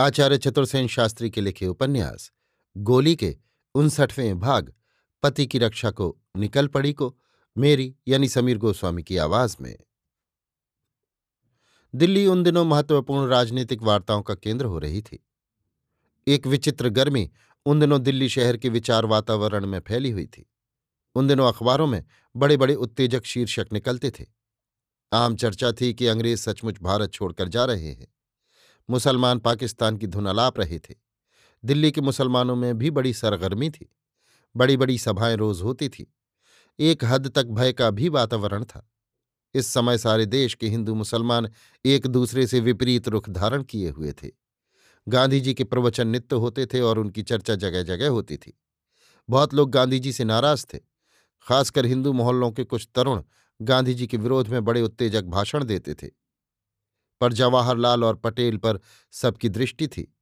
आचार्य चतुर्सेन शास्त्री के लिखे उपन्यास, गोली के उनसठवें भाग, पति की रक्षा को निकल पड़ी को, मेरी यानी समीर गोस्वामी की आवाज़ में। दिल्ली उन दिनों महत्वपूर्ण राजनीतिक वार्ताओं का केंद्र हो रही थी। एक विचित्र गर्मी उन दिनों दिल्ली शहर के विचार वातावरण में फैली हुई थी। उन दिनों अखबारों में बड़े बड़े उत्तेजक शीर्षक निकलते थे। आम चर्चा थी कि अंग्रेज़ सचमुच भारत छोड़कर जा रहे हैं। मुसलमान पाकिस्तान की धुन अलाप रहे थे। दिल्ली के मुसलमानों में भी बड़ी सरगर्मी थी। बड़ी बड़ी सभाएँ रोज होती थी। एक हद तक भय का भी वातावरण था। इस समय सारे देश के हिंदू मुसलमान एक दूसरे से विपरीत रुख धारण किए हुए थे। गांधी जी के प्रवचन नित्य होते थे और उनकी चर्चा जगह जगह होती थी। बहुत लोग गांधी जी से नाराज़ थे। खासकर हिंदू मोहल्लों के कुछ तरुण गांधी जी के विरोध में बड़े उत्तेजक भाषण देते थे। पर जवाहरलाल और पटेल पर सबकी दृष्टि थी।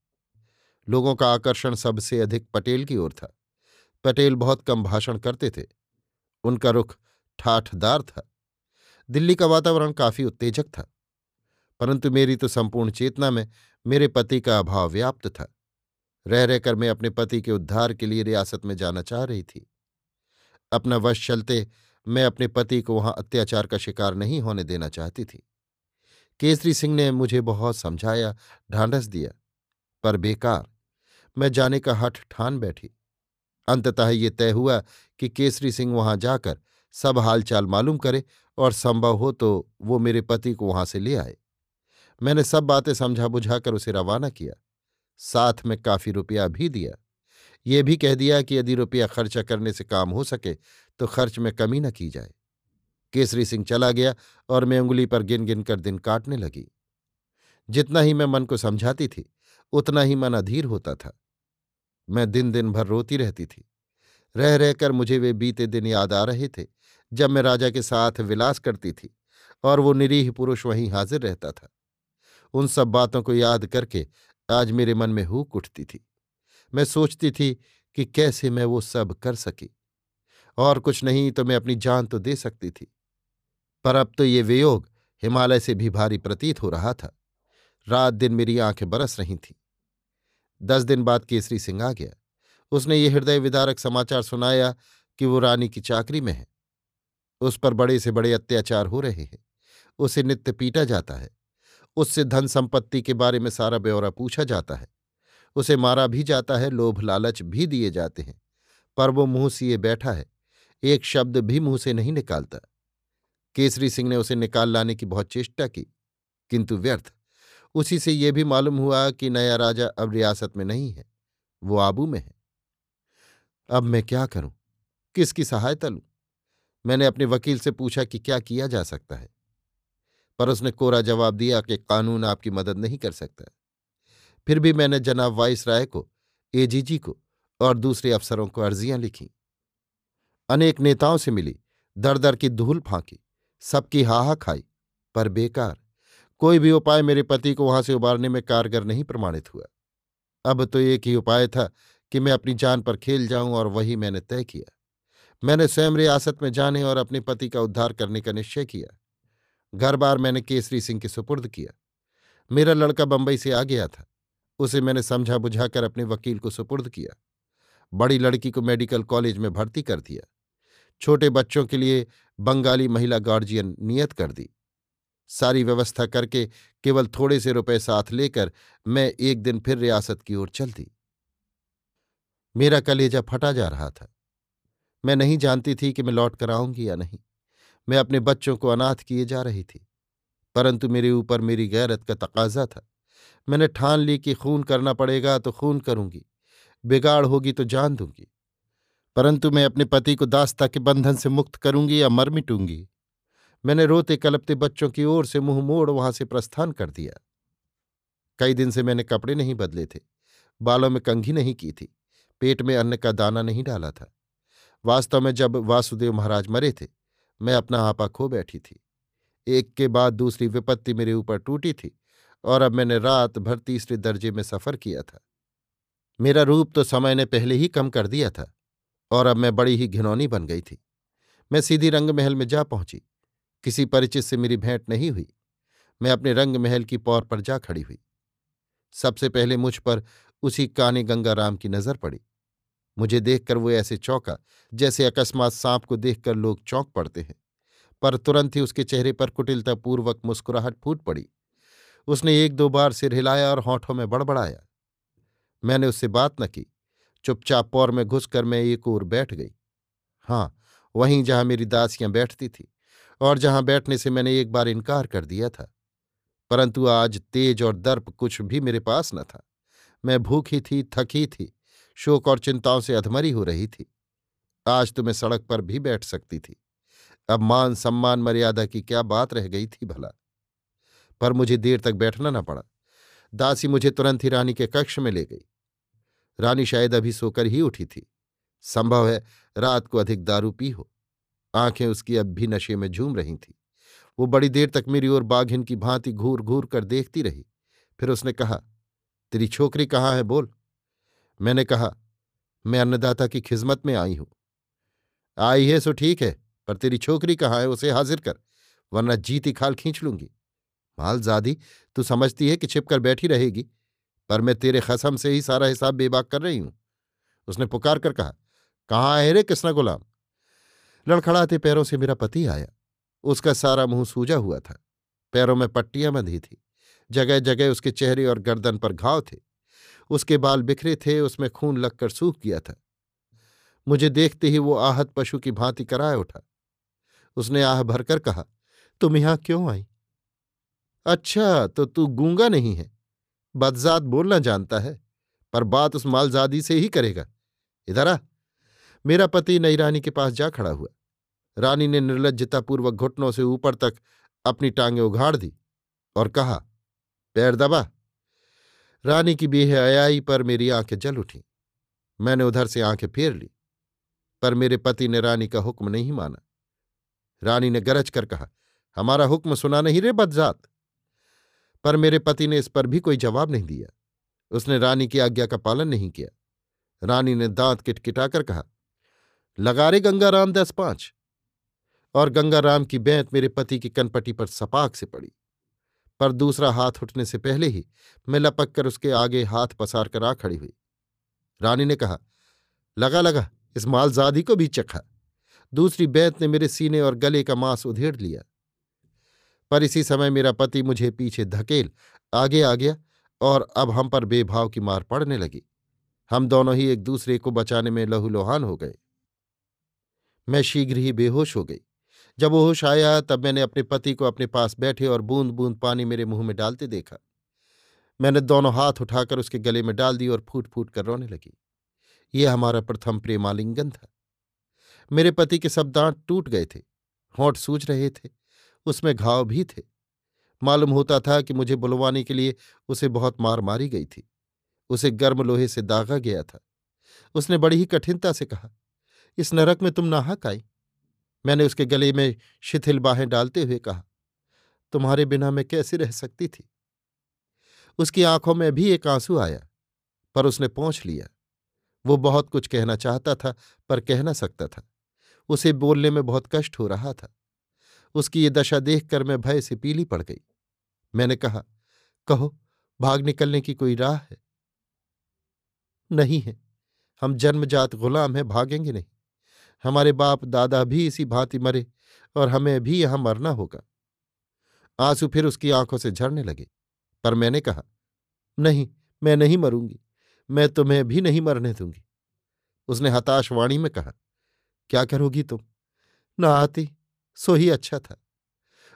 लोगों का आकर्षण सबसे अधिक पटेल की ओर था। पटेल बहुत कम भाषण करते थे। उनका रुख ठाठदार था। दिल्ली का वातावरण काफ़ी उत्तेजक था। परंतु मेरी तो संपूर्ण चेतना में मेरे पति का अभाव व्याप्त था। रह रहकर मैं अपने पति के उद्धार के लिए रियासत में जाना चाह रही थी। अपना वश चलते मैं अपने पति को वहाँ अत्याचार का शिकार नहीं होने देना चाहती थी। केसरी सिंह ने मुझे बहुत समझाया, ढांढस दिया। पर बेकार, मैं जाने का हठ ठान बैठी। अंततः ये तय हुआ कि केसरी सिंह वहाँ जाकर सब हालचाल मालूम करे और संभव हो तो वो मेरे पति को वहाँ से ले आए। मैंने सब बातें समझा बुझाकर उसे रवाना किया। साथ में काफ़ी रुपया भी दिया। ये भी कह दिया कि यदि रुपया खर्चा करने से काम हो सके तो खर्च में कमी न की जाए। केसरी सिंह चला गया और मैं उंगली पर गिन गिन कर दिन काटने लगी। जितना ही मैं मन को समझाती थी, उतना ही मन अधीर होता था। मैं दिन दिन भर रोती रहती थी। रह रहकर मुझे वे बीते दिन याद आ रहे थे, जब मैं राजा के साथ विलास करती थी और वो निरीह पुरुष वहीं हाजिर रहता था। उन सब बातों को याद करके आज मेरे मन में हुक उठती थी। मैं सोचती थी कि कैसे मैं वो सब कर सकी। और कुछ नहीं तो मैं अपनी जान तो दे सकती थी। पर अब तो ये वियोग हिमालय से भी भारी प्रतीत हो रहा था। रात दिन मेरी आँखें बरस रही थीं। दस दिन बाद केसरी सिंह आ गया। उसने ये हृदय विदारक समाचार सुनाया कि वो रानी की चाकरी में है। उस पर बड़े से बड़े अत्याचार हो रहे हैं। उसे नित्य पीटा जाता है। उससे धन संपत्ति के बारे में सारा ब्यौरा पूछा जाता है। उसे मारा भी जाता है, लोभ लालच भी दिए जाते हैं। पर वो मुँह सिए बैठा है। एक शब्द भी मुँह से नहीं निकालता। केसरी सिंह ने उसे निकाल लाने की बहुत चेष्टा की, किंतु व्यर्थ। उसी से यह भी मालूम हुआ कि नया राजा अब रियासत में नहीं है, वो आबू में है। अब मैं क्या करूँ? किसकी सहायता लूँ? मैंने अपने वकील से पूछा कि क्या किया जा सकता है? पर उसने कोरा जवाब दिया कि कानून आपकी मदद नहीं कर सकता फिर भी मैंने जनाब वाइस राय को, एजीजी को और दूसरे अफसरों को अर्जियाँ लिखी। अनेक नेताओं से मिली दर दर की धूल फांकी। सबकी हाहा खाई। पर बेकार, कोई भी उपाय मेरे पति को वहाँ से उबारने में कारगर नहीं प्रमाणित हुआ। अब तो एक ही उपाय था कि मैं अपनी जान पर खेल जाऊँ और वही मैंने तय किया। मैंने स्वयं रियासत में जाने और अपने पति का उद्धार करने का निश्चय किया। घर बार मैंने केसरी सिंह के सुपुर्द किया। मेरा लड़का बंबई से आ गया था। उसे मैंने समझा बुझाकर अपने वकील को सुपुर्द किया। बड़ी लड़की को मेडिकल कॉलेज में भर्ती कर दिया। छोटे बच्चों के लिए बंगाली महिला गार्जियन नियत कर दी। सारी व्यवस्था करके केवल थोड़े से रुपए साथ लेकर मैं एक दिन फिर रियासत की ओर चल दी। मेरा कलेजा फटा जा रहा था। मैं नहीं जानती थी कि मैं लौट कर आऊँगी या नहीं। मैं अपने बच्चों को अनाथ किए जा रही थी, परंतु मेरे ऊपर मेरी गैरत का तकाजा था। मैंने ठान ली कि खून करना पड़ेगा तो खून करूँगी, बिगाड़ होगी तो जान दूँगी। परंतु मैं अपने पति को दास्ता के बंधन से मुक्त करूँगी या मर मिटूँगी? मैंने रोते कलपते बच्चों की ओर से मुँह मोड़ वहाँ से प्रस्थान कर दिया। कई दिन से मैंने कपड़े नहीं बदले थे, बालों में कंघी नहीं की थी, पेट में अन्न का दाना नहीं डाला था। वास्तव में जब वासुदेव महाराज मरे थे, मैं अपना आपा खो बैठी थी। एक के बाद दूसरी विपत्ति मेरे ऊपर टूटी थी और अब मैंने रात भर तीसरे दर्जे में सफ़र किया था। मेरा रूप तो समय ने पहले ही कम कर दिया था। और अब मैं बड़ी ही घिनौनी बन गई थी। मैं सीधी रंग महल में जा पहुँची। किसी परिचित से मेरी भेंट नहीं हुई। मैं अपने रंग महल की पौर पर जा खड़ी हुई। सबसे पहले मुझ पर उसी काने गंगाराम की नज़र पड़ी। मुझे देखकर वो ऐसे चौंका, जैसे अकस्मात सांप को देखकर लोग चौंक पड़ते हैं। पर तुरंत ही उसके चेहरे पर कुटिलतापूर्वक मुस्कुराहट फूट पड़ी। उसने एक दो बार सिर हिलाया और होठों में बड़बड़ाया। मैंने उससे बात न की। चुपचाप पौर में घुसकर मैं एक ओर बैठ गई। हाँ वहीं जहाँ मेरी दासियाँ बैठती थी और जहाँ बैठने से मैंने एक बार इनकार कर दिया था। परंतु आज तेज और दर्प कुछ भी मेरे पास न था। मैं भूखी थी, थकी थी, शोक और चिंताओं से अधमरी हो रही थी। आज तो मैं सड़क पर भी बैठ सकती थी। अब मान सम्मान मर्यादा की क्या बात रह गई थी भला। पर मुझे देर तक बैठना न पड़ा। दासी मुझे तुरंत ही रानी के कक्ष में ले गई। रानी शायद अभी सोकर ही उठी थी। संभव है रात को अधिक दारू पी हो। आँखें उसकी अब भी नशे में झूम रही थीं। वो बड़ी देर तक मेरी ओर बाघिन की भांति घूर घूर कर देखती रही। फिर उसने कहा, तेरी छोकरी कहाँ है बोल? मैंने कहा, मैं अन्नदाता की खिदमत में आई हूँ। आई है सो ठीक है, पर तेरी छोकरी कहाँ है उसे हाजिर कर, वरना जीती खाल खींच लूँगी। मालजादी, तू समझती है कि छिपकर बैठी रहेगी। पर मैं तेरे खसम से ही सारा हिसाब बेबाक कर रही हूँ। उसने पुकार कर कहा, कहाँ है रे कृष्णा गुलाम? लड़खड़ाते पैरों से मेरा पति आया। उसका सारा मुँह सूजा हुआ था। पैरों में पट्टियाँ बंधी थी। जगह जगह उसके चेहरे और गर्दन पर घाव थे। उसके बाल बिखरे थे, उसमें खून लगकर सूख गया था। मुझे देखते ही वो आहत पशु की भांति कराए उठा। उसने आह भरकर कहा, तुम यहाँ क्यों आई? अच्छा तो तू गूँगा नहीं है। बदजात बोलना जानता है, पर बात उस मालजादी से ही करेगा। इधर आ। मेरा पति नई रानी के पास जा खड़ा हुआ। रानी ने निर्लजतापूर्वक घुटनों से ऊपर तक अपनी टांगें उघाड़ दी और कहा, पैर दबा। रानी की बेहयाई पर मेरी आँखें जल उठी। मैंने उधर से आँखें फेर ली, पर मेरे पति ने रानी का हुक्म नहीं माना। रानी ने गरज कर कहा, हमारा हुक्म सुना नहीं रे बदजात। पर मेरे पति ने इस पर भी कोई जवाब नहीं दिया। उसने रानी की आज्ञा का पालन नहीं किया। रानी ने दांत किटकिटाकर कहा, लगा रे गंगा राम दस पाँच। और गंगाराम की बैंत मेरे पति की कनपटी पर सपाक से पड़ी। पर दूसरा हाथ उठने से पहले ही मैं लपक कर उसके आगे हाथ पसार कर आ खड़ी हुई। रानी ने कहा, लगा लगा, इस मालजादी को भी चखा। दूसरी बैंत ने मेरे सीने और गले का मांस उधेड़ लिया। पर इसी समय मेरा पति मुझे पीछे धकेल आगे आ गया और अब हम पर बेभाव की मार पड़ने लगी। हम दोनों ही एक दूसरे को बचाने में लहूलुहान हो गए। मैं शीघ्र ही बेहोश हो गई। जब होश आया तब मैंने अपने पति को अपने पास बैठे और बूंद बूंद पानी मेरे मुँह में डालते देखा। मैंने दोनों हाथ उठाकर उसके गले में डाल दी और फूट फूट कर रोने लगी। ये हमारा प्रथम प्रेमालिंगन था। मेरे पति के सब दांत टूट गए थे, होंठ सूज रहे थे। उसमें घाव भी थे। मालूम होता था कि मुझे बुलवाने के लिए उसे बहुत मार मारी गई थी। उसे गर्म लोहे से दागा गया था। उसने बड़ी ही कठिनता से कहा, इस नरक में तुम नाहक आई मैंने उसके गले में शिथिल बाहें डालते हुए कहा, तुम्हारे बिना मैं कैसे रह सकती थी? उसकी आँखों में भी एक आँसू आया, पर उसने पहुँच लिया। वो बहुत कुछ कहना चाहता था, पर कह ना सकता था। उसे बोलने में बहुत कष्ट हो रहा था। उसकी ये दशा देखकर मैं भय से पीली पड़ गई। मैंने कहा, कहो, भाग निकलने की कोई राह है? नहीं है। हम जन्मजात गुलाम हैं, भागेंगे नहीं। हमारे बाप दादा भी इसी भांति मरे और हमें भी यहाँ मरना होगा। आँसू फिर उसकी आँखों से झरने लगे, पर मैंने कहा, नहीं, मैं नहीं मरूँगी। मैं तुम्हें भी नहीं मरने दूँगी। उसने हताश वाणी में कहा, क्या करोगी तुम? ना आती। सो ही अच्छा था।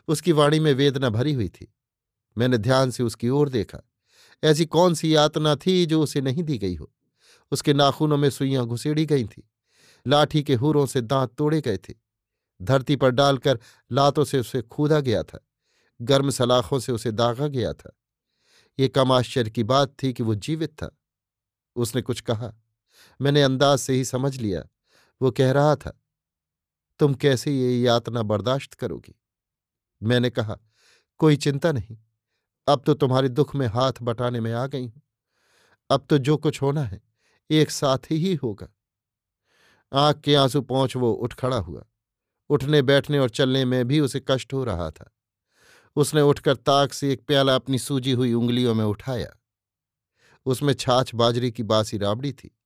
उसकी वाणी में वेदना भरी हुई थी। मैंने ध्यान से उसकी ओर देखा। ऐसी कौन सी यातना थी जो उसे नहीं दी गई हो? उसके नाखूनों में सुइयाँ घुसेड़ी गई थी। लाठी के हूरों से दांत तोड़े गए थे। धरती पर डालकर लातों से उसे खूदा गया था। गर्म सलाखों से उसे दागा गया था। ये कम आश्चर्य की बात थी कि वो जीवित था। उसने कुछ कहा। मैंने अंदाज से ही समझ लिया। वो कह रहा था तुम कैसे ये यातना बर्दाश्त करोगी? मैंने कहा, कोई चिंता नहीं, अब तो तुम्हारे दुख में हाथ बटाने में आ गई हूँ। अब तो जो कुछ होना है, एक साथ ही होगा। आँख के आँसू पहुँच वो उठ खड़ा हुआ। उठने, बैठने और चलने में भी उसे कष्ट हो रहा था। उसने उठकर ताक से एक प्याला अपनी सूजी हुई उंगलियों में उठाया। उसमें छाछ बाजरी की बासी राबड़ी थी।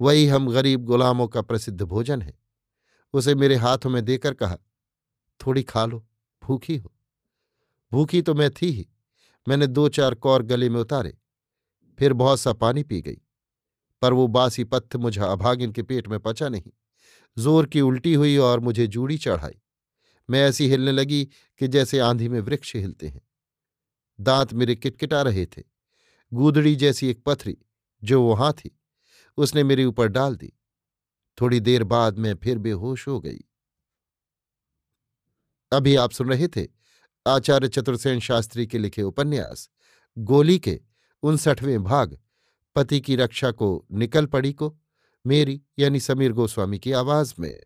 वही हम गरीब गुलामों का प्रसिद्ध भोजन है। उसे मेरे हाथों में देकर कहा, थोड़ी खा लो, भूखी हो। भूखी तो मैं थी ही। मैंने दो चार कौर गले में उतारे, फिर बहुत सा पानी पी गई। पर वो बासी पत्थ मुझे अभागिन के पेट में पचा नहीं। ज़ोर की उल्टी हुई और मुझे जूड़ी चढ़ाई। मैं ऐसी हिलने लगी कि जैसे आंधी में वृक्ष हिलते हैं। दांत मेरे किटकिटा रहे थे। गूदड़ी जैसी एक पथरी, जो वहाँ थी, उसने मेरे ऊपर डाल दी। थोड़ी देर बाद मैं फिर बेहोश हो गई। अभी आप सुन रहे थे आचार्य चतुर्सेन शास्त्री के लिखे उपन्यास, गोली के उनसठवें भाग, पति की रक्षा को निकल पड़ी को, मेरी यानी समीर गोस्वामी की आवाज़ में।